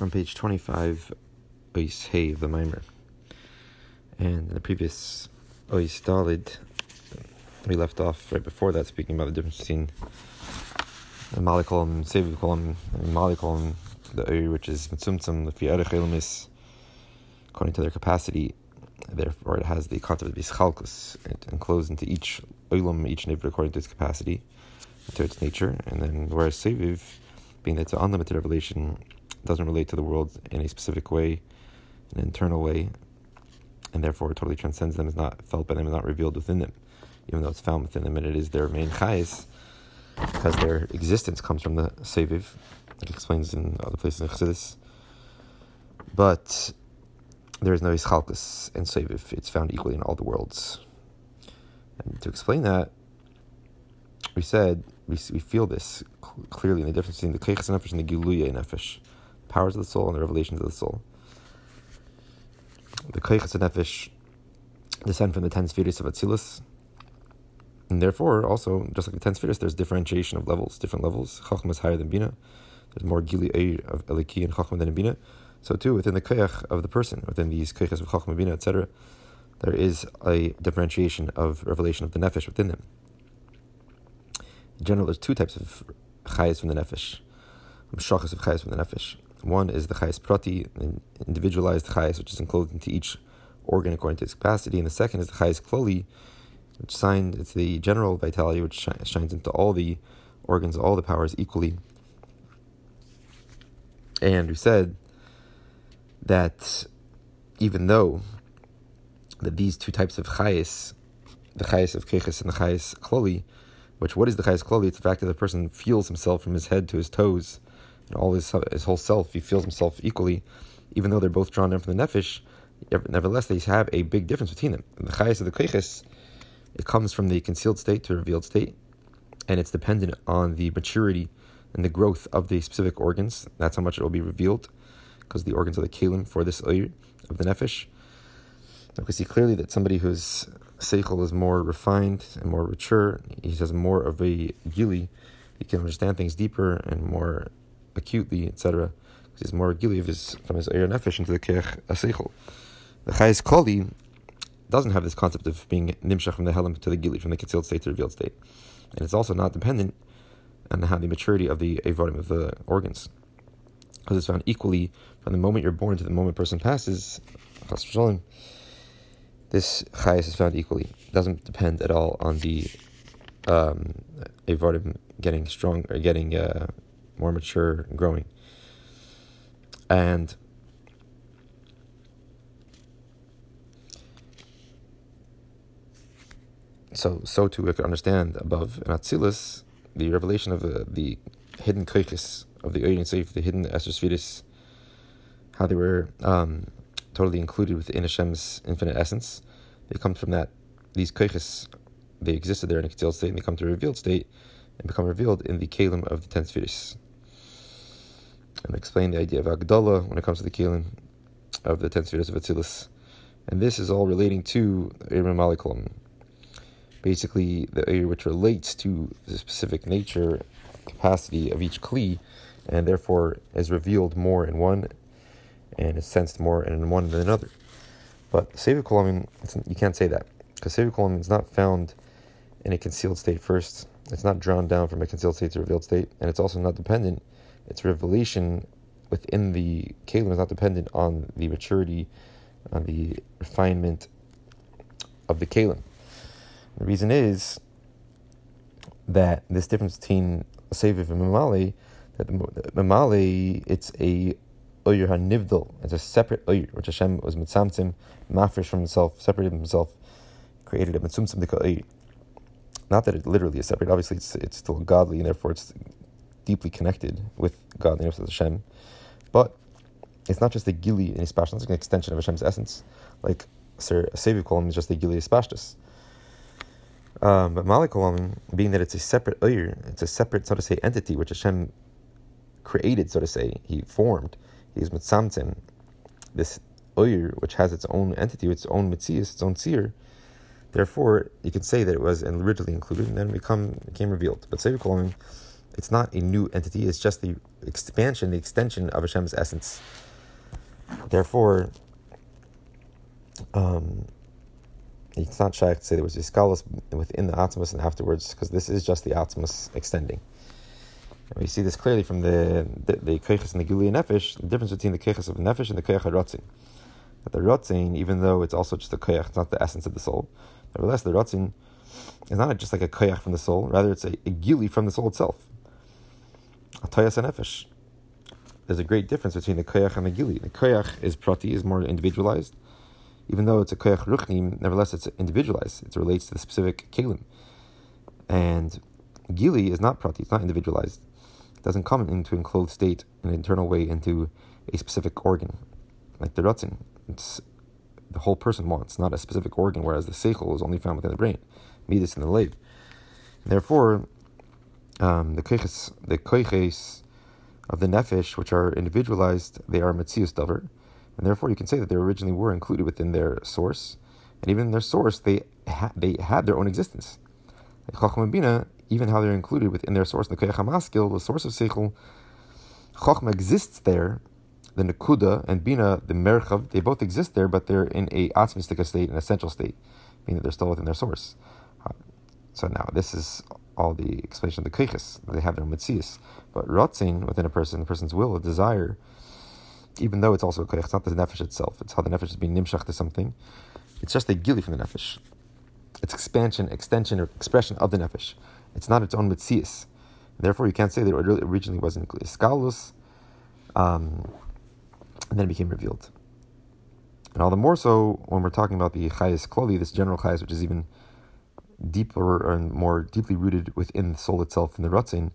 on page 25, Ois Hey of the Mimer. And in the previous Ois Dalid, we left off right before that, speaking about the difference between the Malikol and Sevikol and Malikol, the Oir, which is Mitzumtzum, the Fi'arech according to their capacity. Therefore, it has the concept of Ischalkus, it enclosed into each Oilam, each neighbor according to its capacity, to its nature. And then, whereas Seviv, being that it's an unlimited revelation, doesn't relate to the world in a specific way, an internal way, and therefore totally transcends them, is not felt by them, is not revealed within them, even though it's found within them, and it is their main chayes, because their existence comes from the Seviv, it explains in other places in Chassidus. But there is no Ischalkus and Seviv, it's found equally in all the worlds. And to explain that, we said we, we feel this clearly in the difference between the Keichas Nefesh and the Giluya Nefesh powers of the soul and the revelations of the soul. The Koichas Nefesh descend from the ten spheres of Atzilus, and therefore, also, just like the ten spheres, there's differentiation of levels, different levels. Chachma is higher than Bina. There's more Gili Eir of Eliki and Chachma than Bina. So too, within the Koyach of the person, within these Koyachas of Chachma, Bina, etc., there is a differentiation of revelation of the Nefesh within them. In general, there's two types of Chayas from the Nefesh. Shachas of Chayas from the Nefesh. One is the chayes prati, an individualized chayes, which is enclosed into each organ according to its capacity, and the second is the chayes kloli, which shines, it's the general vitality which shines into all the organs, all the powers equally. And we said that even though that these two types of chayes, the chayes of keches and the chayes kloli, which what is the chayes kloli? It's the fact that the person feels himself from his head to his toes and all his, his whole self, he feels himself equally, even though they're both drawn in from the nefesh. Nevertheless, they have a big difference between them. The chayas of the keiches, it comes from the concealed state to revealed state, and it's dependent on the maturity and the growth of the specific organs. That's how much it will be revealed, because the organs are the kalim for this oir of the nefesh. We see clearly that somebody whose seichel is more refined and more mature, he has more of a gili, he can understand things deeper and more acutely, etc. Because he's more giliv is from his air nefesh into the kech aseichel. The chayes koli doesn't have this concept of being nimshach from the helam to the gili, from the concealed state to the revealed state, and it's also not dependent on how the maturity of the avodim of the organs, because it's found equally from the moment you're born to the moment a person passes. This chayes is found equally. It doesn't depend at all on the um, avodim getting strong or getting uh, more mature and growing. And so, so too, we can understand above in the revelation of the, the hidden koiches of the Oyin Seif, the hidden Esther how they were um, totally included within Hashem's infinite essence. They come from that, these koiches, they existed there in a concealed state, and they come to a revealed state and become revealed in the kalim of the ten spheres and explain the idea of Agdala when it comes to the Kelim of the ten spheres of Atzilus. And this is all relating to Irim Malikolam. Basically, the area which relates to the specific nature, capacity of each Kli, and therefore is revealed more in one and is sensed more in one than another. But Sevikolam, you can't say that. Because Sevikolam is not found in a concealed state first. It's not drawn down from a concealed state to a revealed state, and it's also not dependent its revelation within the Kalim is not dependent on the maturity, on the refinement of the Kalim. The reason is that this difference between Seviv and Mamali, that Mamali, it's a Oyur HaNivdal, it's a separate Oyur, which Hashem was Mitzamtzim, Mafresh from himself, separated himself, created a Mitzumtzim Dika Not that it literally is separate, obviously it's, it's still godly, and therefore it's deeply connected with God, the of Hashem. But it's not just the gili in Ispashtus, it's an extension of Hashem's essence. Like Sir Savior Kolam is just the gili Ispashtus. Um, but Malik Kolam, being that it's a separate Uyr, it's a separate, so to say, entity which Hashem created, so to say, He formed. He's Mitzamtim, this Uyr, which has its own entity, its own Mitzias, its own Seer. Therefore, you can say that it was originally included and then become became revealed. But Savior Kolam It's not a new entity, it's just the expansion, the extension of Hashem's essence. Therefore, um, it's not shy to say there was a Iskalos within the Atmos and afterwards, because this is just the Atmos extending. And we see this clearly from the the, the and the Gili Nefesh, the difference between the Keiches of Nefesh and the Keich HaRotzin. That the Rotzin, even though it's also just a Keich, it's not the essence of the soul, nevertheless, the Rotzin is not just like a Keich from the soul, rather, it's a, a Gili from the soul itself. A Toyas and Nefesh. There's a great difference between the Koyach and the Gili. The Koyach is Prati, is more individualized. Even though it's a Koyach Ruchnim, nevertheless, it's individualized. It relates to the specific Kalim. And Gili is not Prati, it's not individualized It doesn't come into enclosed state in an internal way into a specific organ. Like the Ratzin, it's the whole person wants, not a specific organ, whereas the Seichel is only found within the brain, Midas in the leg. Therefore, um, the koiches, the koiches of the nefesh, which are individualized, they are mitzius davar, and therefore you can say that they originally were included within their source, and even in their source, they ha- they had their own existence. Chacham Bina even how they're included within their source. The Koyach HaMaskil, the source of Seichel, Chochma exists there, the Nakuda and Bina, the Merchav, they both exist there, but they're in a Atzmistika state, an essential state, meaning that they're still within their source. Uh, so now, this is all the explanation of the Keiches, they have their Metzias. But Rotzin, within a person, the person's will, a desire, even though it's also a Koyach, it's not the Nefesh itself, it's how the Nefesh is being nimshach to something. It's just a gili from the Nefesh. It's expansion, extension, or expression of the Nefesh. It's not its own mitzias. Therefore, you can't say that it originally wasn't iskalus, um, and then it became revealed. And all the more so when we're talking about the chayas kloli, this general chayas, which is even deeper and more deeply rooted within the soul itself, in the rutzin,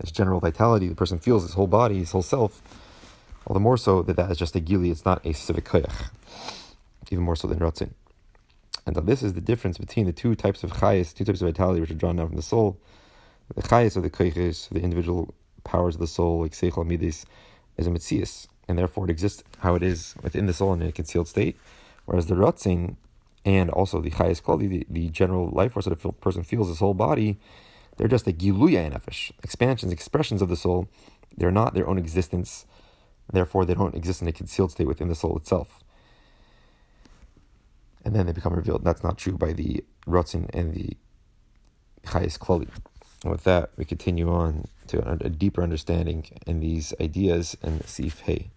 its general vitality, the person feels his whole body, his whole self. All the more so that that is just a gili, it's not a specific koyach, even more so than rutzin. And this is the difference between the two types of chayas, two types of vitality which are drawn down from the soul. The chayas of the koiches, the individual powers of the soul, like seichel midis, is a mitzias, and therefore it exists how it is within the soul in a concealed state. Whereas the rotzin and also the chayas quality, the, the general life force that a person feels his whole body, they're just a giluya nefesh, expansions, expressions of the soul. They're not their own existence. Therefore, they don't exist in a concealed state within the soul itself and then they become revealed. That's not true by the Rotzin and the Chayes Klali. And with that, we continue on to a, deeper understanding in these ideas in Sif Hey.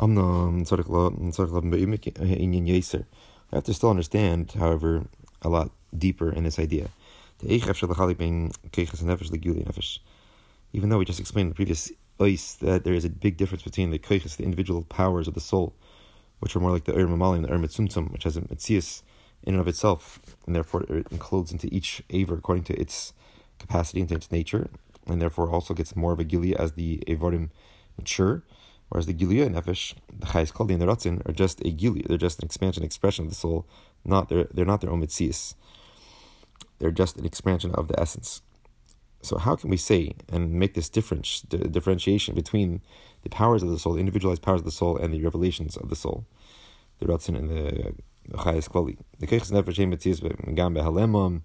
Um, uh, I have to still understand, however, a lot deeper in this idea. Even though we just explained in the previous ice that there is a big difference between the koiches, the individual powers of the soul, which are more like the Ur Mamalim, the Ur Mitzumtzum, which has a Metzias in and of itself, and therefore it includes into each Aver according to its capacity, into its nature, and therefore also gets more of a Gilia as the Avarim mature. Whereas the Gilia and Nefesh, the Chayes Kaldi and the Ratzin, are just a Gilia, they're just an expansion, expression of the soul, not they're, they're not their own Metzias. They're just an expansion of the essence. So how can we say and make this difference, the differentiation between the powers of the soul, the individualized powers of the soul, and the revelations of the soul, the Ratzin and the Chayes Klali? The Keiches Nefesh Ein Metzias but Gam Behalemam,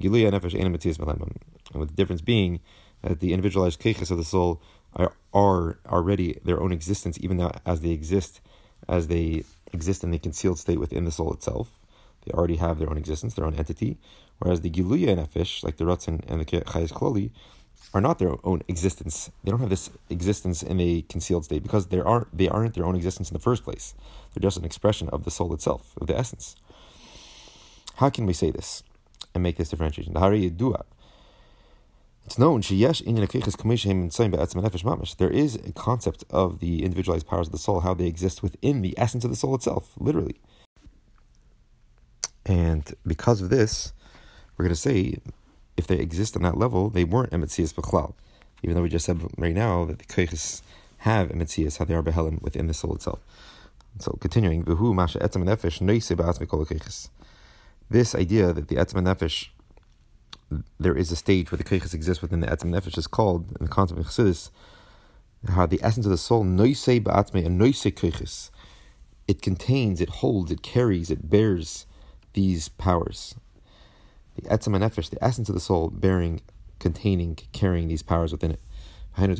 Giluya Nefesh Ein Metzias Behalemam. And with the difference being that the individualized Keiches of the soul are, already their own existence, even though as they exist, as they exist in the concealed state within the soul itself. They already have their own existence, their own entity. Whereas the Giluya Nefesh, like the Ratzin and the Chayes Kloli, are not their own existence. They don't have this existence in a concealed state because they aren't they aren't their own existence in the first place. They're just an expression of the soul itself, of the essence. How can we say this and make this differentiation? It's known there is a concept of the individualized powers of the soul, how they exist within the essence of the soul itself, literally. And because of this, we're going to say if they exist on that level, they weren't emetzias b'chlal. Even though we just said right now that the koiches have emetzias, how they are behelim within the soul itself. So continuing, v'hu masha etzem nefesh noise ba'atzmi This idea that the etzem nefesh, there is a stage where the koiches exist within the etzem nefesh is called in the concept of chassidus, how the essence of the soul noise ba'atzmi and noise koiches. It contains, it holds, it carries, it bears these powers. The etzem nefesh, the essence of the soul, bearing, containing, carrying these powers within it. Meaning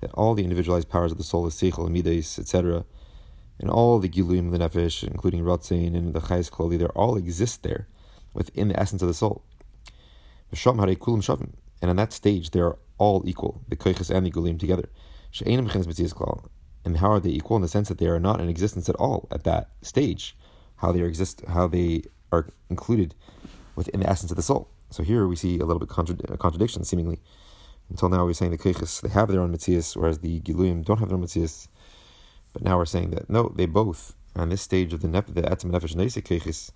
that all the individualized powers of the soul, the seichel, midas, etc., and all the giluim, the nefesh, including rotzain and the chayes kloli, they all exist there, within the essence of the soul. And on that stage, they are all equal, the koiches and the gulim together. And how are they equal in the sense that they are not in existence at all at that stage? How they exist, how they are included within the essence of the soul. So here we see a little bit contra- contradiction, seemingly. Until now, we are saying the koiches they have their own mitzias, whereas the giluim don't have their own mitzias. But now we're saying that no, they both on this stage of the nef- the etzem nefesh neisik koiches,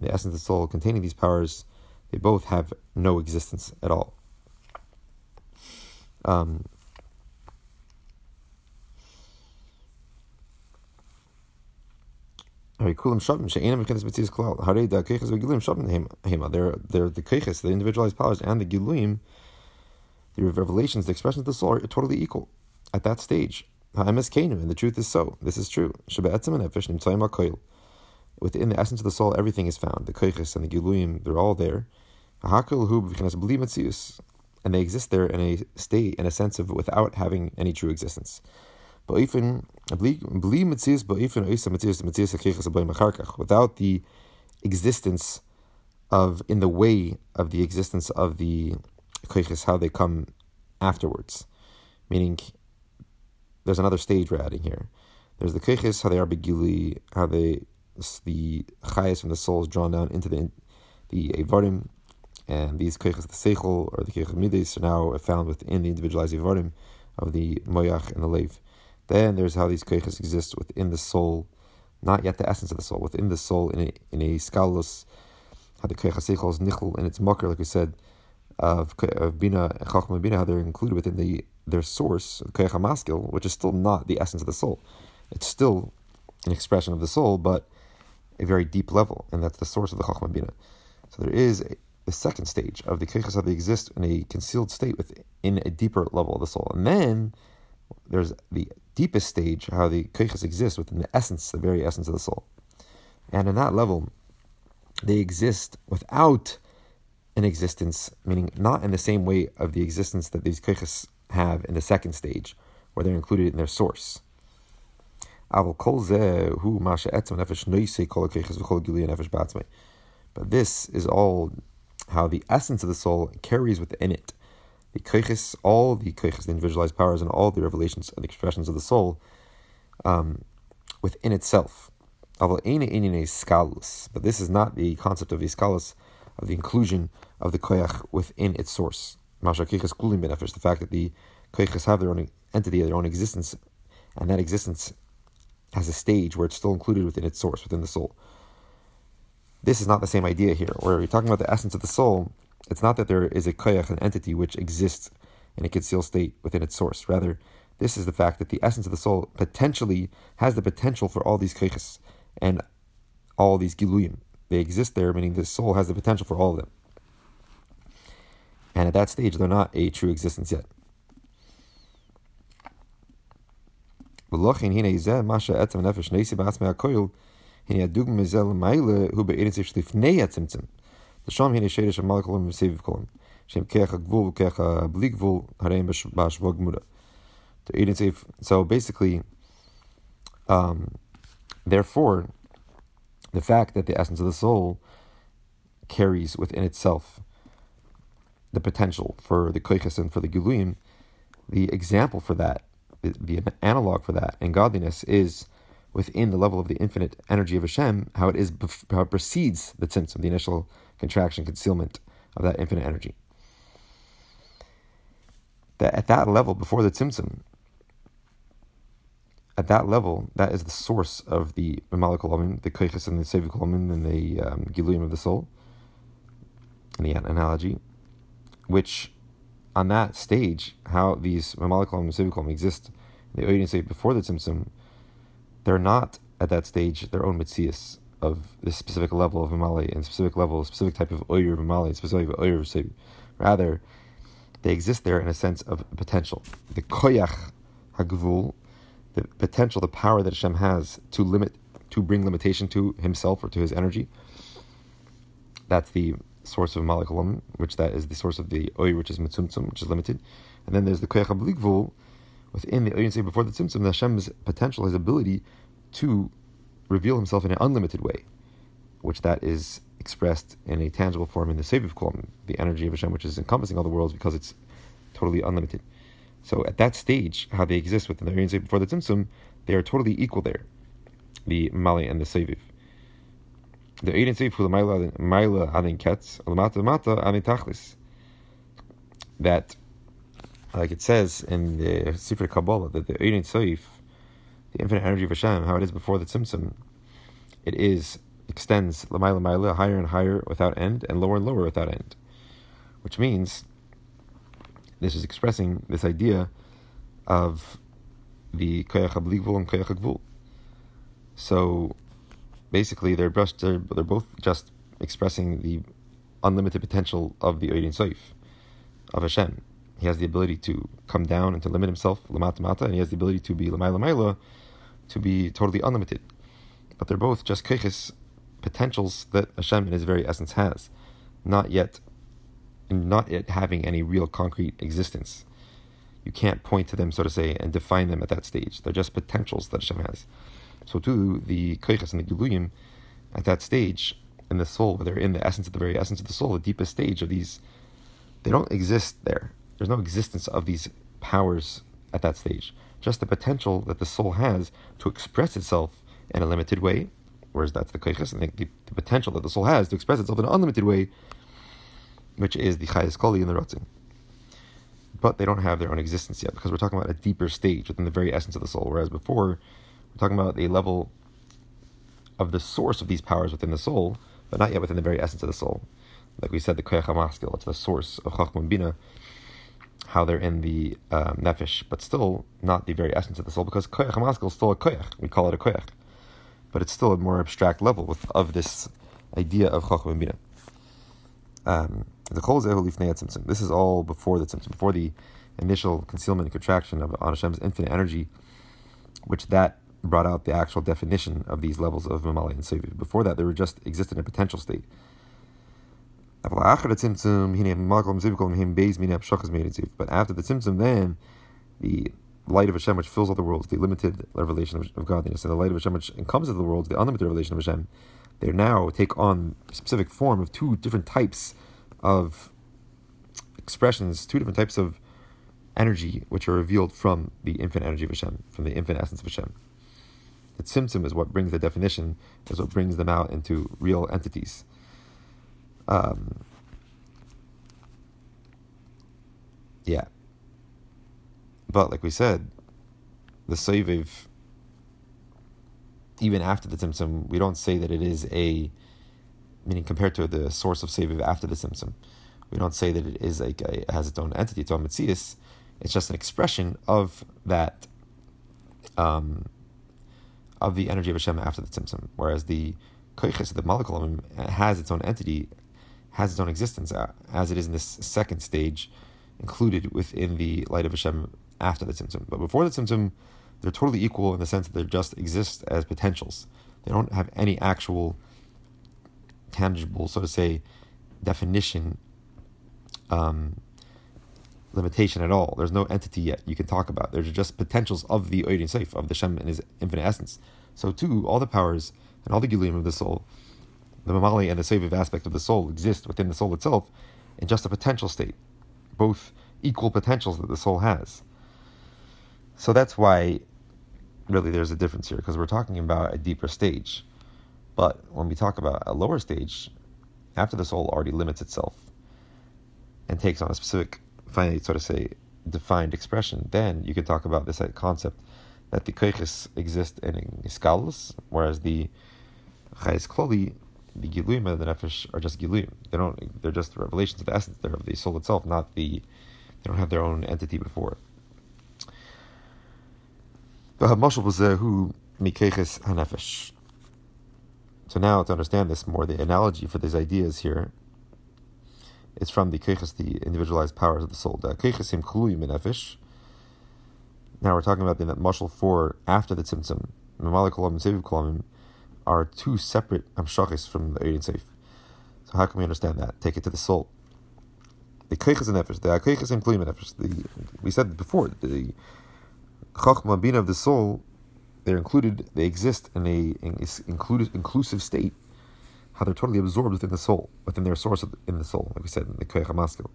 the essence of the soul containing these powers, they both have no existence at all. Um, They're they're the keiches, the individualized powers, and the giluim, the revelations, the expressions of the soul are totally equal at that stage. And the truth is so. This is true. Within the essence of the soul, everything is found. The keiches and the giluim, they're all there. And they exist there in a state, in a sense of without having any true existence without the existence of in the way of the existence of the koiches, how they come afterwards. Meaning, there's another stage we're adding here. There's the koiches, how they are begili, how they the chayas from the soul is drawn down into the the evarim, and these koiches, the seichel or the koiches midas, are now found within the individualized evarim of the moyach and the lev. Then there's how these koiches exist within the soul, not yet the essence of the soul, within the soul in a in a skalus, how the koich is nichel in its mucker, like we said, of of bina and chachma bina, how they're included within the their source, the maskil, which is still not the essence of the soul. It's still an expression of the soul, but a very deep level, and that's the source of the chachma bina. So there is a, second stage of the koiches how they exist in a concealed state within a deeper level of the soul, and then there's the deepest stage, how the koiches exist within the essence, the very essence of the soul. And in that level, they exist without an existence, meaning not in the same way of the existence that these koiches have in the second stage, where they're included in their source. But this is all how the essence of the soul carries within it the koiches, all the koiches, the individualized powers, and all the revelations and expressions of the soul um, within itself. But this is not the concept of iskalus, of the inclusion of the koyach within its source. The fact that the koiches have their own entity, their own existence, and that existence has a stage where it's still included within its source, within the soul. This is not the same idea here. Where you're talking about the essence of the soul, it's not that there is a koyach, an entity which exists in a concealed state within its source. Rather, this is the fact that the essence of the soul potentially has the potential for all these koyches and all these giluyim. They exist there, meaning the soul has the potential for all of them. And at that stage, they're not a true existence yet. לשם הנה שרש המלך כולם מסביב כולם. שהם כרך הגבול וכרך בלי גבול, הרי הם בהשוואה גמורה. So basically, um, therefore, the fact that the essence of the soul carries within itself the potential for the koiches and for the giluyim, the example for that, the, the analog for that and godliness is within the level of the infinite energy of Hashem, how it is how it precedes the tzimtzum, the initial contraction, concealment of that infinite energy. That at that level, before the tzimtzum, at that level, that is the source of the Mamalik the Kaichas and the Sevik and the um, of the soul, in the analogy, which on that stage, how these Mamalik and Sevik exist in the audience before the Tzimtzum, they're not at that stage their own mitzias of this specific level of Mamali and specific level, specific type of Oyur Mamali, specific Oyur Sebi. Rather, they exist there in a sense of potential. The Koyach Hagvul, the potential, the power that Hashem has to limit, to bring limitation to himself or to his energy. That's the source of malikulam, which that is the source of the oy, which is mitzumtzum, which is limited. And then there's the koyach abligvul, within the Oy, say before the tzimtzum, the Hashem's potential, his ability to reveal himself in an unlimited way, which that is expressed in a tangible form in the Seviv Kolom, the energy of Hashem, which is encompassing all the worlds because it's totally unlimited. So at that stage, how they exist within the Ein before the Tzimtzum, they are totally equal there, the Mali and the Seviv. The Ein Seviv for the Maila Adin Ketz, Alamata Mata Adin Tachlis. That, like it says in the Sifra Kabbalah, that the Ein Seviv, the infinite energy of Hashem, how it is before the Tzimtzum, it is extends lamaila maila higher and higher without end and lower and lower without end, which means this is expressing this idea of the koyach and koyach. So basically, they're just they're, they're both just expressing the unlimited potential of the Oidin Soif, of Hashem. He has the ability to come down and to limit himself, lamata mata, and he has the ability to be lamayla mayla, to be totally unlimited. But they're both just keiches potentials that Hashem in His very essence has, not yet, not yet having any real concrete existence. You can't point to them, so to say, and define them at that stage. They're just potentials that Hashem has. So too, the koiches and the giluyim, at that stage, in the soul, where they're in the essence of the very essence of the soul, the deepest stage of these, they don't exist there. There's no existence of these powers at that stage. Just the potential that the soul has to express itself in a limited way whereas that's the koiches and the, the, potential that the soul has to express itself in an unlimited way, which is the chayes koli and the rotzin. But they don't have their own existence yet because we're talking about a deeper stage within the very essence of the soul. Whereas before, we're talking about a level of the source of these powers within the soul, but not yet within the very essence of the soul. Like we said, the koyach hamaskil, it's the source of chachma bina, how they're in the um, nefesh, but still not the very essence of the soul, because koyach hamaskil is still a koyach. We call it a koyach but it's still a more abstract level with, of this idea of Chacham and Bina. Um, this is all before the tzimtzum, before the initial concealment and contraction of on Hashem's infinite energy, which that brought out the actual definition of these levels of Mamali and Sevi. Before that, they were just existed in a potential state. But after the tzimtzum, then the light of Hashem which fills all the worlds, the limited revelation of, godliness, and the light of Hashem which comes encompasses the worlds, the unlimited revelation of Hashem, they now take on a specific form of two different types of expressions, two different types of energy which are revealed from the infinite energy of Hashem, from the infinite essence of Hashem. The tzimtzum is what brings the definition, is what brings them out into real entities. Um, yeah. But like we said, the Soiviv, even after the Tzimtzum, we don't say that it is a, meaning compared to the source of Soiviv after the Tzimtzum, we don't say that it is like a, it has its own entity, its own. It's just an expression of that, um, of the energy of Hashem after the Tzimtzum. Whereas the Koiches, the molecule, has its own entity, has its own existence, uh, as it is in this second stage, included within the light of Hashem after the Tzimtzum. But before the Tzimtzum, they're totally equal in the sense that they just exist as potentials. They don't have any actual tangible, so to say, definition, um, limitation at all. There's no entity yet you can talk about. There's just potentials of the Oidin Seif, of the Shem in his infinite essence. So too, all the powers and all the Gilim of the soul, the Mamali and the Seviv aspect of the soul exist within the soul itself in just a potential state, both equal potentials that the soul has. So that's why, really, there's a difference here because we're talking about a deeper stage. But when we talk about a lower stage, after the soul already limits itself and takes on a specific, finite, sort of say, defined expression, then you can talk about this concept that the koiches exist in iskalus, whereas the chayes kloli, the giluyim and the nefesh are just giluyim. They don't. They're just revelations of the essence. They're of the soul itself, not the. They don't have their own entity before. So now to understand this more, the analogy for these ideas here is from the keches, the individualized powers of the soul. The. Now we're talking about the mashal for after the tzimtzum, mamalik kolam and seviv kolam, are two separate amshachis from the Ein Seif. So how can we understand that? Take it to the soul. The koiches and nefesh, the koiches and kliyim nefesh. The we said before the chachma bina of the soul, they're included. They exist in a in inclusive state. How they're totally absorbed within the soul, within their source in the soul, like we said in the koich hamaskil.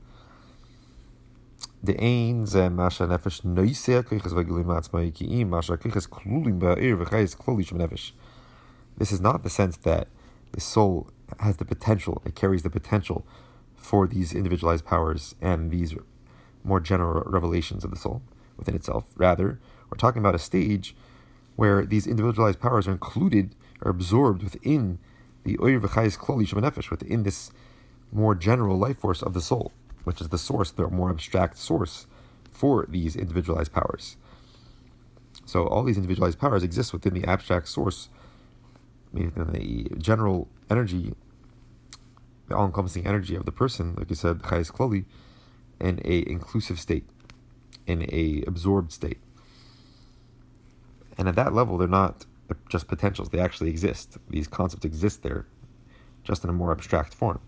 The masha nefesh masha nefesh. This is not the sense that the soul has the potential, it carries the potential for these individualized powers and these more general revelations of the soul within itself. Rather, we're talking about a stage where these individualized powers are included or absorbed within the Oyer V'chayis Kloli Shemanefesh, within this more general life force of the soul, which is the source, the more abstract source for these individualized powers. So all these individualized powers exist within the abstract source, meaning the general energy the all-encompassing energy of the person, like you said, chayes kloli, in a inclusive state, in a absorbed state. And at that level, they're not just potentials; they actually exist. These concepts exist there, just in a more abstract form.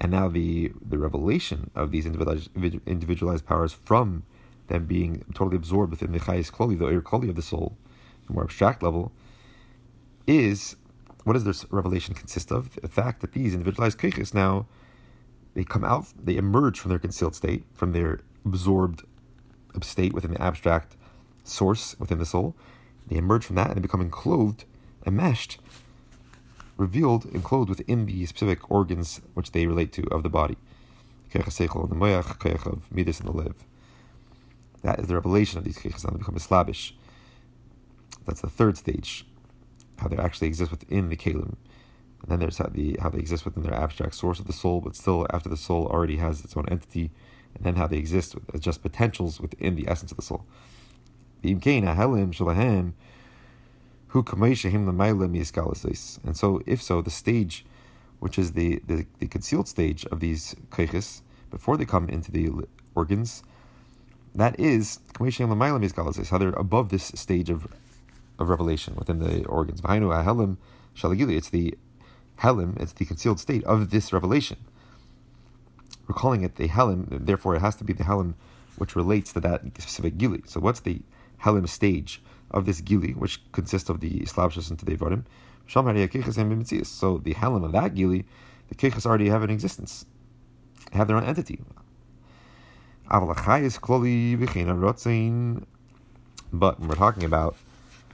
And now the, the revelation of these individualized, individualized powers from them being totally absorbed within the chayis kloli, the koli of the soul, the more abstract level, is what does this revelation consist of? The fact that these individualized keiches now they come out, they emerge from their concealed state, from their absorbed state within the abstract source within the soul. They emerge from that and they become enclosed, enmeshed, revealed, enclosed within the specific organs which they relate to of the body. And. That is the revelation of these keiches, they become slavish. That's the third stage, how they actually exist within the kalim. And then there's how, the, how they exist within their abstract source of the soul, but still after the soul already has its own entity, and then how they exist as just potentials within the essence of the soul. And so, if so, the stage, which is the, the, the concealed stage of these keiches, before they come into the organs, that is how they're above this stage of of revelation within the organs. It's the helim, it's the concealed state of this revelation. We're calling it the helim, therefore it has to be the helim which relates to that specific gili. So what's the helim stage of this gili, which consists of the slabshus and the devarim? So the helim of that gili, the kechas already have an existence, have their own entity. But when we're talking about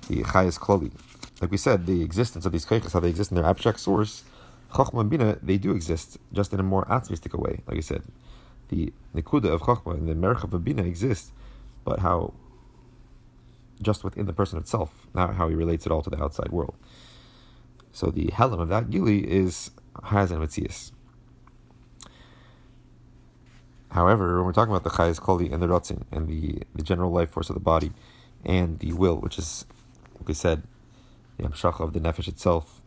the chayas kloli, like we said, the existence of these kaichas, how they exist in their abstract source, chachma and bina, they do exist just in a more atzmistic way. Like I said, the nikuda of chachma and the merchav of bina exist, but how just within the person itself, not how he relates it all to the outside world. So the helam of that gili is has and mitzias. However, when we're talking about the chayes koli and the rotzin and the, the general life force of the body and the will, which is, like we said, the amshach of the nefesh itself,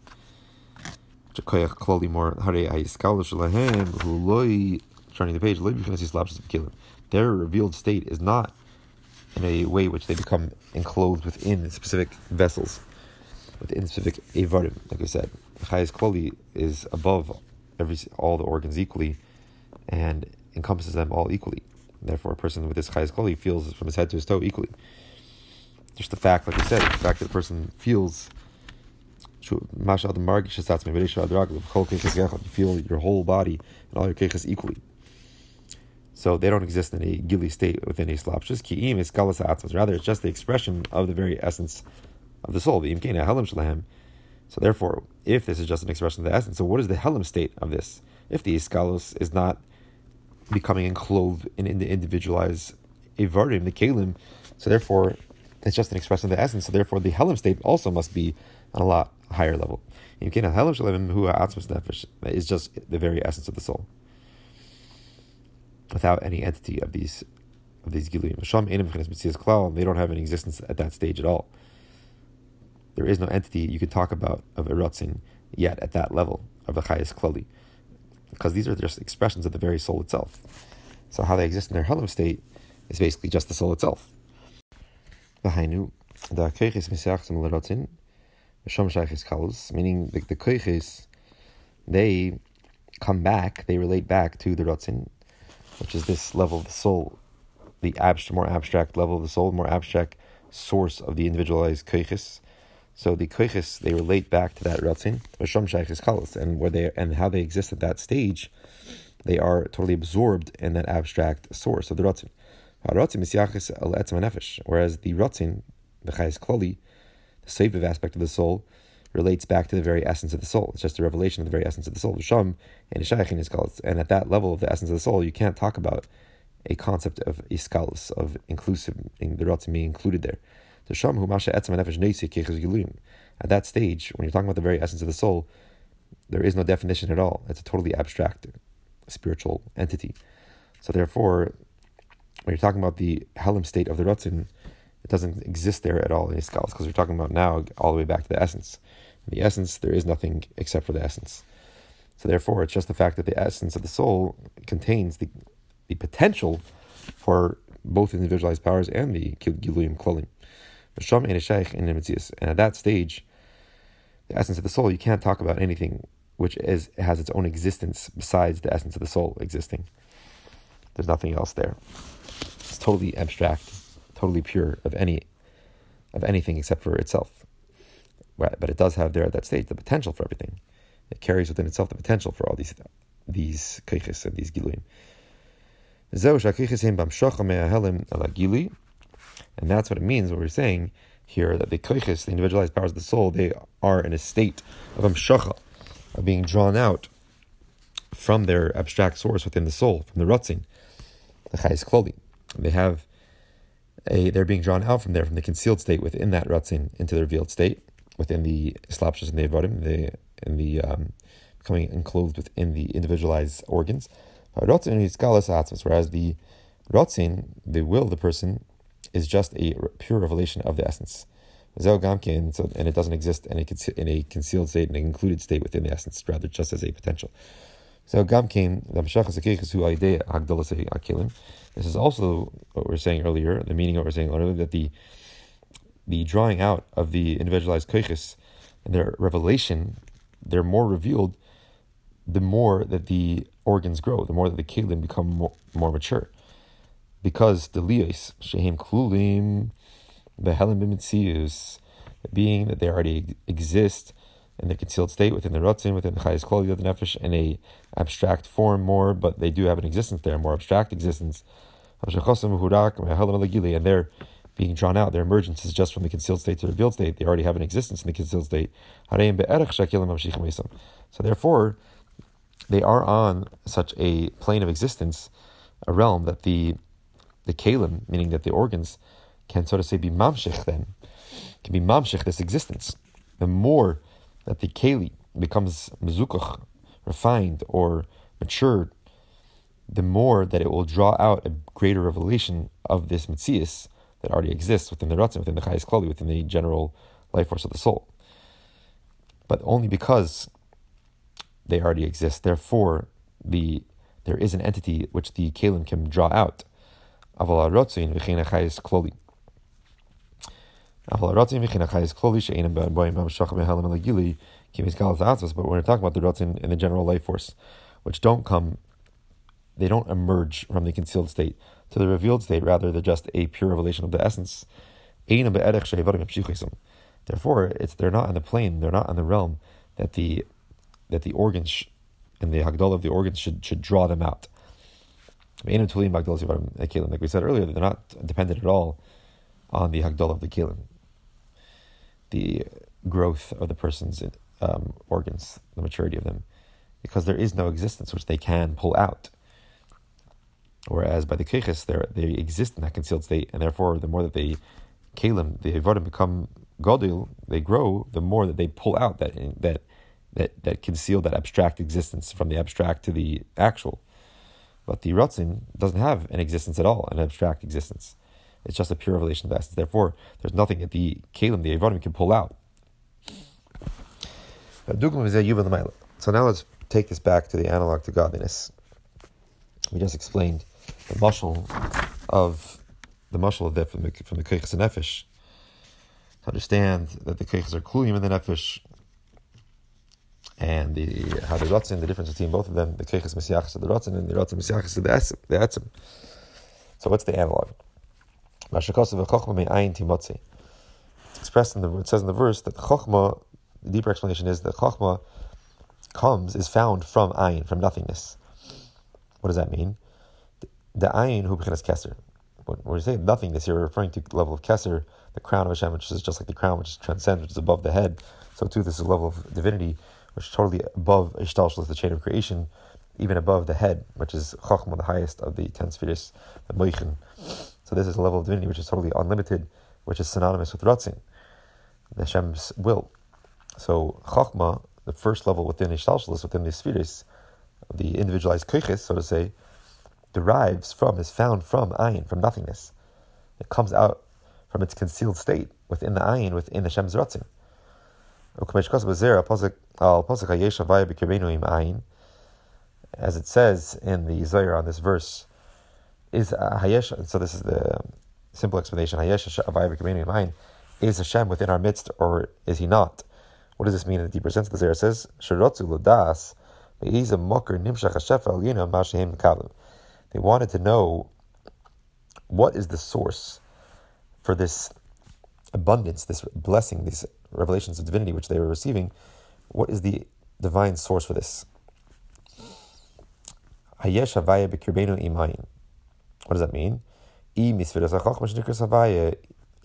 turning the page, their revealed state is not in a way which they become enclosed within specific vessels, within specific evarim. Like I said, chayes koli is above every all the organs equally, and encompasses them all equally. Therefore, a person with this chayes koli feels from his head to his toe equally. Just the fact, like I said, the fact that the person feels you feel your whole body and all your keches equally. So they don't exist in a gili state within a slapshus. Ki'im is galas Rather, it's just the expression of the very essence of the soul. So therefore, if this is just an expression of the essence, so what is the helim state of this? If the iskalos is not becoming enclosed in, in the individualized Ivarim, the Kalim. So therefore, it's just an expression of the essence. So therefore, the Helim state also must be a lot higher level. Is just the very essence of the soul, without any entity of these of these gilim. They don't have any existence at that stage at all. There is no entity you could talk about of erotzin yet at that level of the highest klali because these are just expressions of the very soul itself. So how they exist in their Halam state is basically just the soul itself. Behainu, the Keiches Mesiachtim Lerotin, Kalos, meaning the, the they come back, they relate back to the Rotzin, which is this level of the soul, the more abstract level of the soul, more abstract source of the individualized Keiches. So the koiches they relate back to that ratzin, Rishom Shaykhis Kalas, and where they and how they exist at that stage, they are totally absorbed in that abstract source of the ratzin. Whereas the ratzin, the chayes klali, the seviv aspect of the soul, relates back to the very essence of the soul. It's just a revelation of the very essence of the soul. Sham and Shaykhin is And at that level of the essence of the soul, you can't talk about a concept of iskalus, of inclusive, the ratzin being included there. At that stage, when you're talking about the very essence of the soul, there is no definition at all. It's a totally abstract spiritual entity. So therefore, when you're talking about the Helam state of the Ratzin, it doesn't exist there at all in Iskalis, because we're talking about now all the way back to the essence. In the essence, there is nothing except for the essence. So therefore, it's just the fact that the essence of the soul contains the, the potential for both individualized powers and the Giluyim Klolim. And at that stage, the essence of the soul, you can't talk about anything which is has its own existence besides the essence of the soul existing. There's nothing else there. It's totally abstract, totally pure of any of anything except for itself. But it does have there at that stage the potential for everything. It carries within itself the potential for all these these keiches and these giluim. And that's what it means, what we're saying here, that the koiches, the individualized powers of the soul, they are in a state of um, amshacha, of being drawn out from their abstract source within the soul, from the rutzin, the chayes kloli. They have a, they're being drawn out from there, from the concealed state within that rutzin into the revealed state, within the slapshas and the avodim, the, in the um, enclosed within the individualized organs. Whereas the rutzin, the will of the person, is just a pure revelation of the essence. And it doesn't exist in a, in a concealed state, in an included state within the essence, rather just as a potential. So Gamkane, the Mshachakus Akilim. This is also what we are saying earlier, the meaning of what we are saying earlier, that the the drawing out of the individualized koiches and their revelation, they're more revealed the more that the organs grow, the more that the kelim become more, more mature because the lios shehem klulim behelim b'mitzius, being that they already exist in the concealed state within the rotzin, within the highest quality of the nefesh, in a abstract form more, but they do have an existence there, a more abstract existence. And they're being drawn out. Their emergence is just from the concealed state to the revealed state. They already have an existence in the concealed state. So therefore, they are on such a plane of existence, a realm that the the kalim, meaning that the organs, can so to say be mamshich then, can be mamshich this existence. The more that the keli becomes mezukach, refined or matured, the more that it will draw out a greater revelation of this mitzias that already exists within the ratzin, within the chayes klali, within the general life force of the soul. But only because they already exist, therefore the there is an entity which the kalim can draw out Aval harotzin v'chein achayis kloli. But when we're talking about the rotzin in the general life force, which don't come, they don't emerge from the concealed state to the revealed state. Rather, they're just a pure revelation of the essence. Therefore, it's they're not on the plane, they're not on the realm that the that the organs and the hagdol of the organs should should draw them out. Eh, like we said earlier, they're not dependent at all on the Hagdol of the Kelim, the growth of the person's um, organs, the maturity of them, because there is no existence which they can pull out. Whereas by the Keches, they exist in that concealed state, and therefore, the more that they Kelim, the Evodim become Godil, they grow, the more that they pull out that that that that conceal that abstract existence from the abstract to the actual. But the Ratzin doesn't have an existence at all, an abstract existence. It's just a pure revelation of the essence. Therefore, there's nothing that the Kalim, the Evodim, can pull out. So now let's take this back to the analog to godliness. We just explained the mashal of the mushal of the from the from the and nefesh. To understand that the keiches are kluyim in the nefesh, and the how the difference between both of them, the keiches mesiachas of the rotzin and the rotzin mesiachas of. The etzim. So what's the analog? It's expressed in the it says in the verse that chokhmah. The deeper explanation is that chokhmah comes is found from ayin, from nothingness. What does that mean? The ayin who becomes keser. When you say nothingness, you're referring to the level of keser, the crown of Hashem, which is just like the crown, which is transcends, which is above the head. So too, this is a level of divinity, which is totally above Ishtalshlis, the chain of creation, even above the head, which is Chachma, the highest of the ten spheres, the Moichin. So this is a level of divinity which is totally unlimited, which is synonymous with Ratzin, the Hashem's will. So Chachma, the first level within Ishtalshlis, within the spheres, the individualized Koiches, so to say, derives from, is found from ayin, from nothingness. It comes out from its concealed state within the ayin, within the Shem's Ratzim. As it says in the Zohar on this verse, is Hayesh, so this is the simple explanation, Hayesh is Hashem within our midst or is he not? What does this mean in the deeper sense? The Zera says, Shirotzu Ladas, He's a mocker hashefa they wanted to know what is the source for this abundance, this blessing, these revelations of divinity which they were receiving. What is the divine source for this? Hayesh havaya b'kirbenu imayin. What does that mean? Im misfiras hachachma shnikras havaya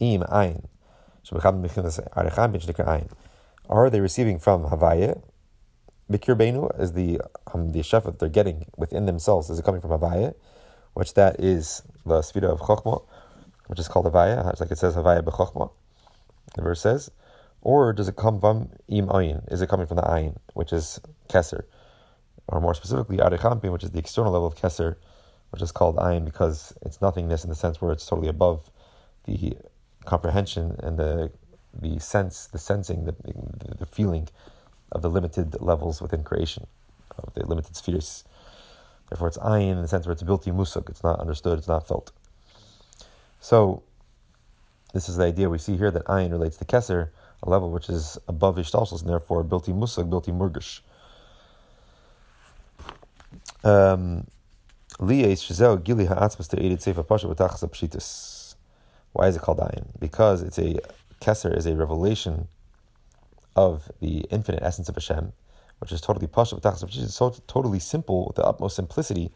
im ayin. Are they receiving from Havaya, Bikir is the um, the shefa that they're getting within themselves. Is it coming from Havaya, which that is the Sfira of Chokhmah, which is called Havaya, it's like it says Havaya b'Chokhmah, the verse says, or does it come from Im Ayin? Is it coming from the Ayin, which is Keser? Or more specifically, Arich Anpin, which is the external level of Keser, which is called Ayin because it's nothingness in the sense where it's totally above the comprehension and the the sense, the sensing, the, the, feeling of the limited levels within creation, of the limited spheres. Therefore, it's ayin in the sense where it's bilti musuk. It's not understood. It's not felt. So, this is the idea we see here that ayin relates to keser, a level which is above ishtalshus, and therefore bilti musuk, bilti murgish. Um, why is it called ayin? Because it's a keser is a revelation of the infinite essence of Hashem, which is totally pasha which is so totally simple with the utmost simplicity,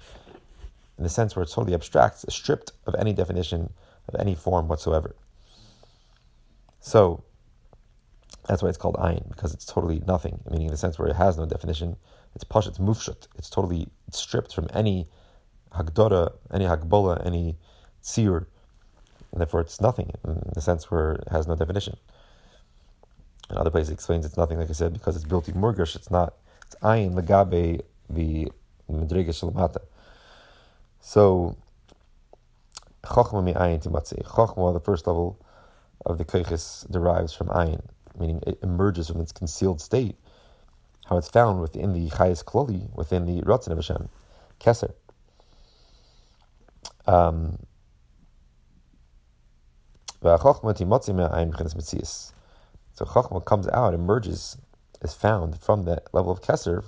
in the sense where it's totally abstract, stripped of any definition of any form whatsoever. So that's why it's called ayin because it's totally nothing, meaning in the sense where it has no definition. It's pasha, it's mufshut. It's totally stripped from any hagdara, any hagbola, any tzir, and therefore it's nothing in the sense where it has no definition. In other places, it explains it's nothing, like I said, because it's built in murgash. It's not. It's ayin legabe the medrega shalamata. So chokhma mi ayin timatzi. Chokhma, the first level of the keiches, derives from ayin, meaning it emerges from its concealed state. How it's found within the chayes kloli, within the ratzin of Hashem, keser. Um, so Chachma comes out, emerges, is found from that level of Kesser,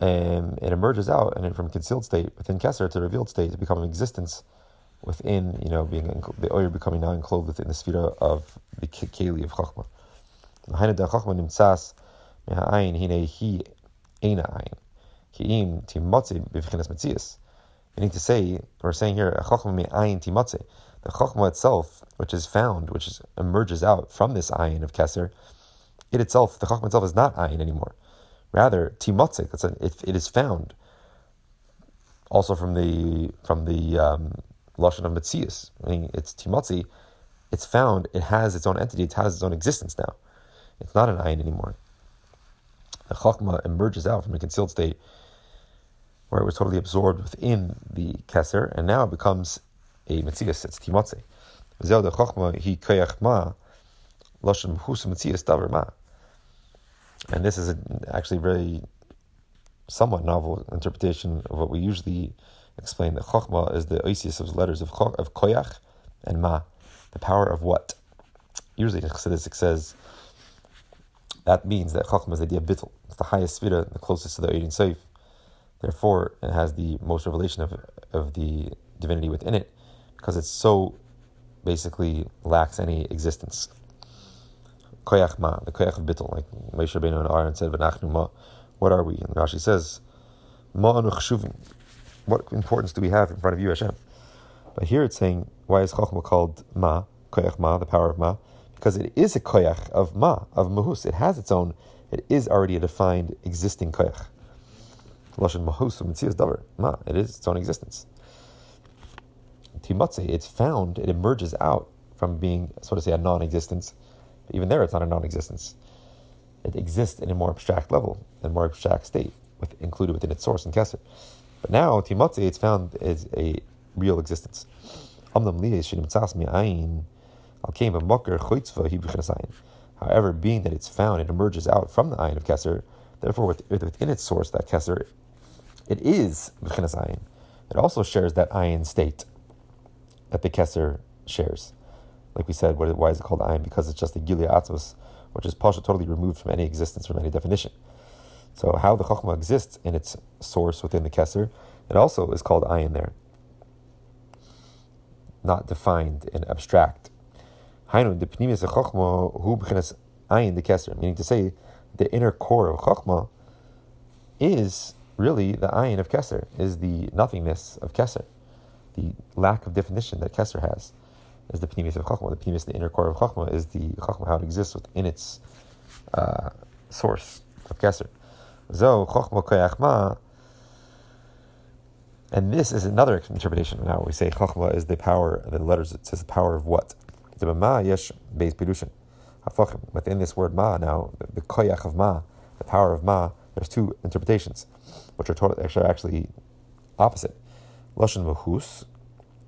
and it emerges out, and then from concealed state within Kesser to revealed state to become an existence within, you know, being the oil becoming now enclosed within the sphere of the Keli of Chachma. Meaning to say, we're saying here, the Chachma itself, which is found, which is, emerges out from this ayin of Keser, it itself, the Chachma itself is not ayin anymore. Rather, timotzik, it's a, it, it is found also from the from the um, lashon of Metzias, meaning it's timotzi, it's found, it has its own entity, it has its own existence now. It's not an ayin anymore. The Chachma emerges out from a concealed state where it was totally absorbed within the Keser, and now it becomes a Metzias, it's Timotze. Zeh the Chochma, he koyach ma, loshem hus Metzias davar ma. And this is a, actually very somewhat novel interpretation of what we usually explain that Chokhmah is the oisius of the letters of, of Koyach and Ma, the power of what? Usually in Chassidus says that means that Chokhmah is the idea of bittul. It's the highest svira, the closest to the Eidin Seif. Therefore, it has the most revelation of, of the divinity within it because it's so basically lacks any existence. Koyach ma, the koyach of bittul, like Moshe Rabbeinu and Aaron said, "V'nachnu ma." What are we? And Rashi says, "Ma anu What importance do we have in front of you, Hashem? But here it's saying, why is Chachma called ma, koyach ma, the power of ma? Because it is a koyach of ma, of mahus. It has its own. It is already a defined existing koyach. Lashon mahus u'mitzias davar ma. It is its own existence. Timatze, it's found. It emerges out from being, so to say, a non-existence even there, it's not a non-existence. It exists in a more abstract level, in a more abstract state, with, included within its source and kesser. But now, timotzi, it's found as a real existence. However, being that it's found, it emerges out from the ayin of kesser. Therefore, within its source, that kesser, it is ayin. It also shares that ayin state that the kesser shares. Like we said, why is it called ayin? Because it's just the gilia atzmos, which is pasha totally removed from any existence, from any definition. So how the chachma exists in its source within the Kesser, it also is called ayin there, not defined and abstract. Hainu the pnimis chachma hu b'chinas ayin the keser, meaning to say the inner core of chachma is really the ayin of keser, is the nothingness of keser, the lack of definition that keser has is the pnimis of Chachma. The pnimis, the inner core of Chachma, is the Chachma, how it exists within its uh, source of Keser. Zo, Chachma Koyachma, and this is another interpretation. Now we say Chachma is the power, the letters, it says the power of what? The Ma Yesh. Within this word Ma now, the, the Koyach of Ma, the power of Ma, there's two interpretations, which are, actually, actually opposite. Lashon Mahus,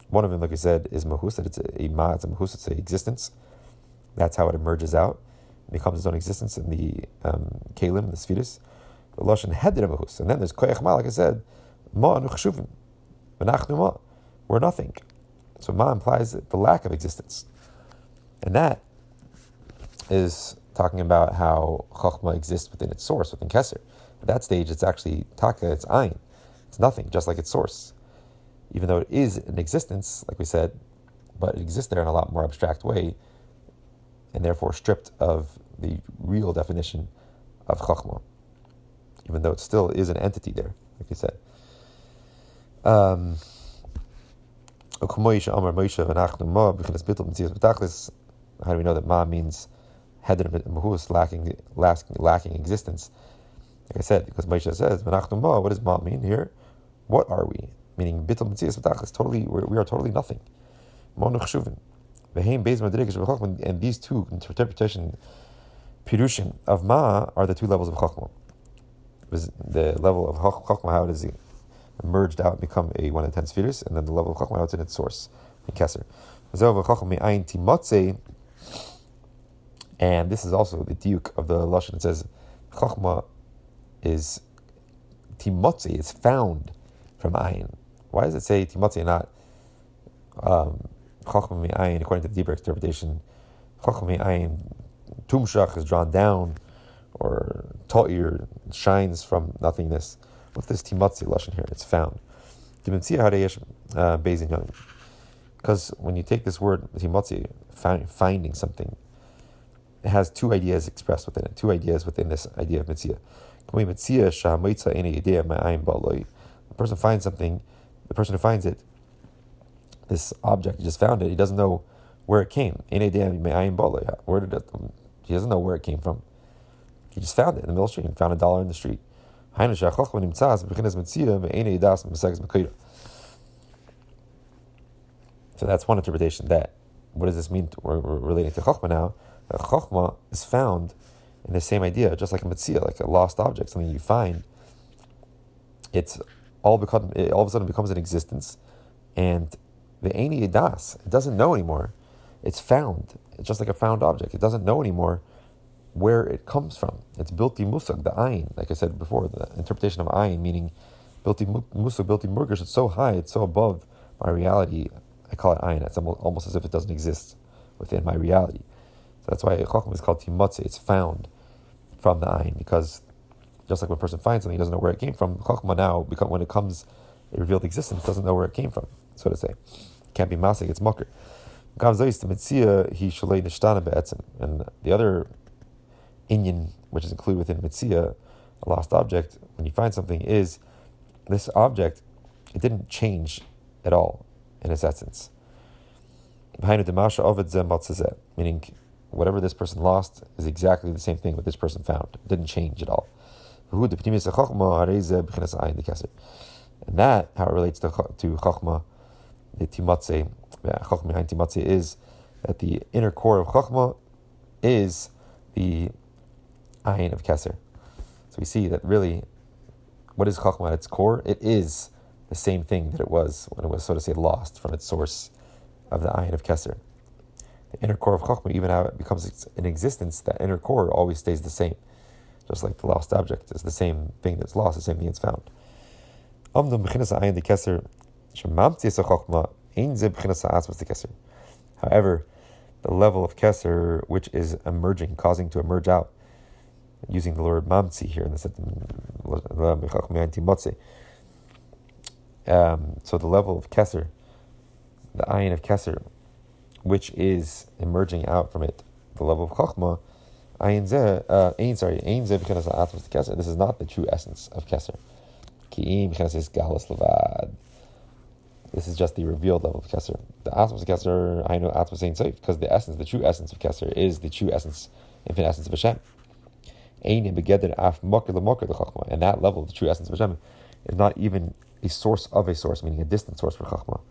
one of them, like I said, is mahus, that it's a, a ma, it's a mahus, it's a existence. That's how it emerges out. Becomes its own existence in the um, kalim, the spheres. The lashon hedir mahus. And then there's koyach ma, like I said, ma nuchshuvim. ma. We're nothing. So ma implies the lack of existence. And that is talking about how chachma exists within its source, within keser. At that stage, it's actually taka, it's ayin. It's nothing, just like its source even though it is in existence, like we said, but it exists there in a lot more abstract way, and therefore stripped of the real definition of Chachma, even though it still is an entity there, like we said. Um, how do we know that Ma means Heder lacking, lacking, lacking existence? Like I said, because Moshe says, what does Ma mean here? What are we? meaning bittul mitzias is totally we are totally nothing. And these two interpretation pirushin of ma are the two levels of chachma. The level of chachma how it is merged out and become a one in ten spheres, and then the level of chachma how it's in its source in keser. And this is also the duke of the lashon. It says chachma is timotzi, is found from ayin. Why does it say Timotzi and not um, Ayin, according to the deeper interpretation? Chacham Ayin, Tumshach is drawn down, or Ta'ir shines from nothingness. What's this Timotzi Lashon here? It's found. Uh, because when you take this word, Timotzi, finding something, it has two ideas expressed within it, two ideas within this idea of Mitzia. A person finds something the person who finds it, this object, he just found it, he doesn't know where it came. Where did it, he doesn't know where it came from. He just found it in the middle street. He found a dollar in the street. So that's one interpretation. That what does this mean? We're, relating to chokhmah now. That chokhmah is found in the same idea, just like a mitzia, like a lost object, something you find. It's all become it all of a sudden becomes an existence, and the Aini Das, it doesn't know anymore. It's found. It's just like a found object. It doesn't know anymore where it comes from. It's built the musag, the ayin, like I said before, the interpretation of ayin, meaning Bilti Musa, Bilti Murgish, it's so high, it's so above my reality. I call it ayin. It's almost as if it doesn't exist within my reality. That's why Chachma is called Timotze. It's found from the ayin because just like when a person finds something, he doesn't know where it came from. Chachma now, when it comes, it revealed existence, doesn't know where it came from, so to say. It can't be masik, it's mucker. And the other inyan, which is included within mitzia, a lost object, when you find something, is this object, it didn't change at all in its essence. Meaning, whatever this person lost is exactly the same thing what this person found. It didn't change at all. And that, how it relates to, to Chachma, the Timatze, Chachma behind Timatze is that the inner core of Chachma is the Ayin of Keser. So we see that really, what is Chachma at its core? It is the same thing that it was when it was, so to say, lost from its source of the Ayin of Keser. The inner core of Chachma, even how it becomes in existence, that inner core always stays the same. Just like the lost object is the same thing that's lost, the same thing that's found. However, the level of keser which is emerging, causing to emerge out, using the word mamtzi here in the um, so the level of keser, the ayin of keser, which is emerging out from it, the level of chachma, ze, uh, ein, sorry, ein ze because atmas keser. This is not the true essence of keser. Ki'im is galus levad. This is just the revealed level of keser. The atmas keser, I know atmas ain't safe because the essence, the true essence of keser is the true essence, infinite essence of Hashem. Ein begeder af mocker the mocker the and that level, the true essence of Hashem, is not even a source of a source, meaning a distant source for chachma. Rakis galus keser hu mocker chachma.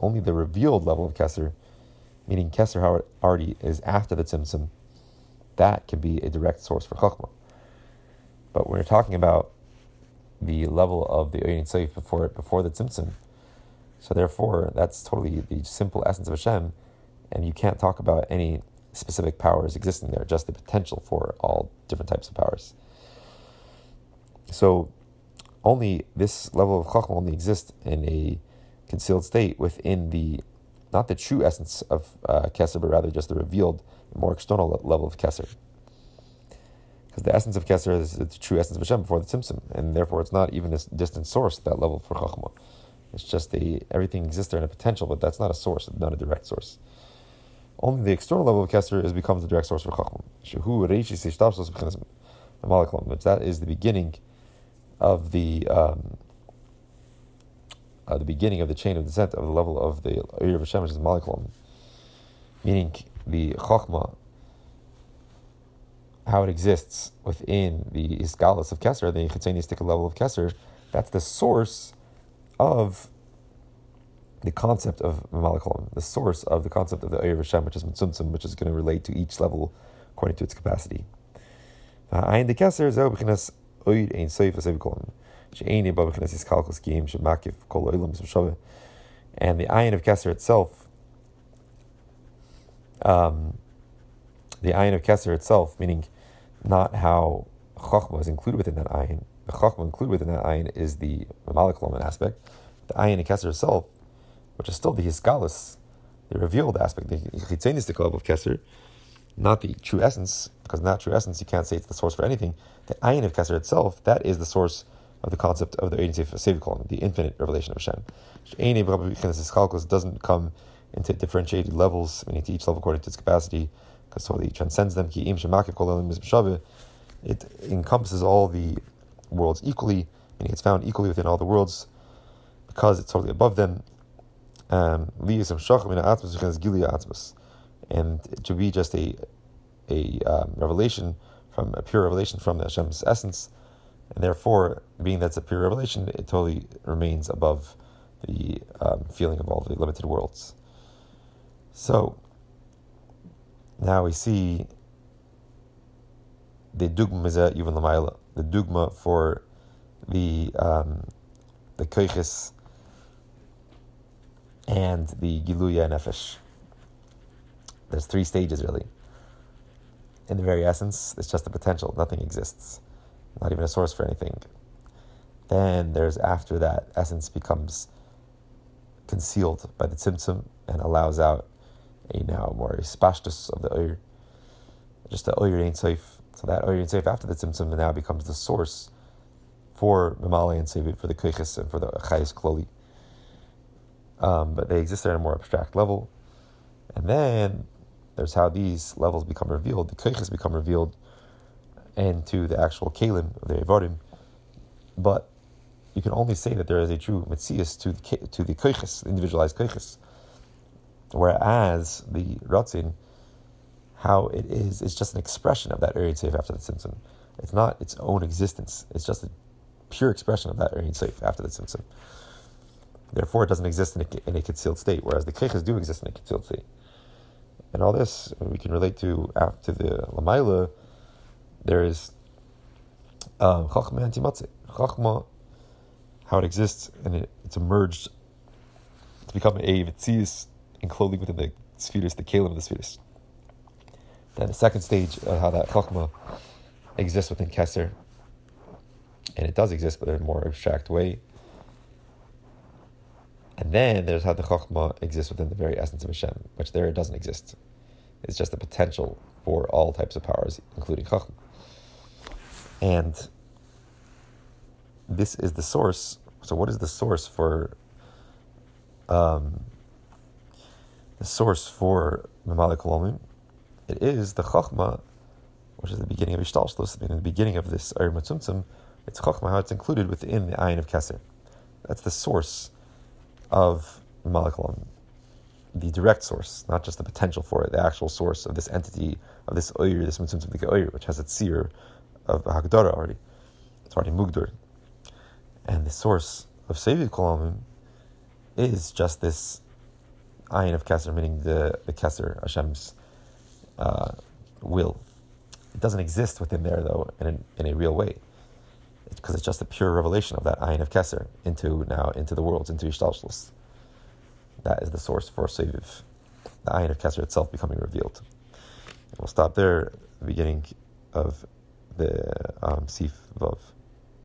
Only the revealed level of keser meaning Kesser, how it already is after the Tzimtzum, that can be a direct source for Chachma. But when you're talking about the level of the Oyin Seif before before the Tzimtzum, so therefore that's totally the simple essence of Hashem, and you can't talk about any specific powers existing there, just the potential for all different types of powers. So only this level of Chachma only exists in a concealed state within the not the true essence of uh, but rather just the revealed, more external level of Kesser. Because the essence of Kesser is the true essence of Hashem before the Tzimtzum, and therefore it's not even a distant source, that level for Chachma. It's just the everything exists there in a potential, but that's not a source, not a direct source. Only the external level of Kesser is becomes the direct source for Chachma. That is the beginning of the um, uh, the beginning of the chain of descent of the level of the area of Hashem, which is Malikulam, meaning the Chokhmah, how it exists within the Isgalis of Kesser, the Chitzanistic level of Kesser, that's the source of the concept of Malikulam, the source of the concept of the area of Hashem, which is Mitzumtzum, which is going to relate to each level according to its capacity. Oid Ein Seif and the ayin of Keser itself, um, the ayin of Keser itself, meaning not how Chachma is included within that ayin. The Chachma included within that ayin is the Malik aspect. The ayin of Keser itself, which is still the Hiskalis, the revealed aspect, the Chitzenistic level of Keser, not the true essence, because not true essence, you can't say it's the source for anything. The ayin of Keser itself, that is the source of the concept of the agency of Sevikon, the infinite revelation of Hashem. doesn't come into differentiated levels, meaning to each level according to its capacity, because totally transcends them. It encompasses all the worlds equally, meaning it's found equally within all the worlds, because it's totally above them. Um, and to be just a a um, revelation from a pure revelation from the Hashem's essence, and therefore, being that's a pure revelation, it totally remains above the um, feeling of all the limited worlds. So now we see the dugma even lamayla, the dugma for the um, the koiches and the giluya nefesh. There's three stages really. In the very essence, it's just the potential. Nothing exists not even a source for anything. Then there's after that essence becomes concealed by the tzimtzum and allows out a now more spashtus of the oir, just the oir ain't safe. So that oir ain't safe after the tzimtzum now becomes the source for Mamali and Sevit, for the Keiches and for the Chayis Kloli. Um, but they exist at a more abstract level. And then there's how these levels become revealed. The Keiches become revealed into the actual Kalim of the Evarim. But you can only say that there is a true Metzias to the, to the Keiches, individualized Keiches. Whereas the Ratzin, how it is, is just an expression of that Eretz Seif after the Tzimtzum. It's not its own existence. It's just a pure expression of that Eretz Seif after the Tzimtzum. Therefore, it doesn't exist in a, in a concealed state, whereas the Keiches do exist in a concealed state. And all this we can relate to after the Lamaila, there is um, Chachma um, Antimatze. Chachma, how it exists, and it, it's emerged to become a Vitzias enclosing within the spheres, the kalim of the spheres. Then the second stage of how that chokmah exists within Kesser, and it does exist, but in a more abstract way. And then there's how the chokmah exists within the very essence of Hashem, which there it doesn't exist. It's just the potential for all types of powers, including chokmah. And this is the source. So, what is the source for um, the source for Mamalik Kolomim, it is the Chachma, which is the beginning of Ishtalshlos, in the beginning of this Ayr Matzumtzum, it's Chachma, how it's included within the Ayin of Keser. That's the source of Kolomim. The direct source, not just the potential for it, the actual source of this entity, of this Oyr, this Matzumtzum the Oyr, which has its seer of Hagdara already. It's already Mugdur. And the source of Sevi Kolomim is just this ayin of Kesser, meaning the, the Kesser, Hashem's uh, will. It doesn't exist within there, though, in a, in a real way. Because it's, just a pure revelation of that ayin of Kesser into now, into the worlds, into Ishtalshlis. That is the source for Seviv, the ayin of Kesser itself becoming revealed. And we'll stop there, the beginning of the um, Sif Vav.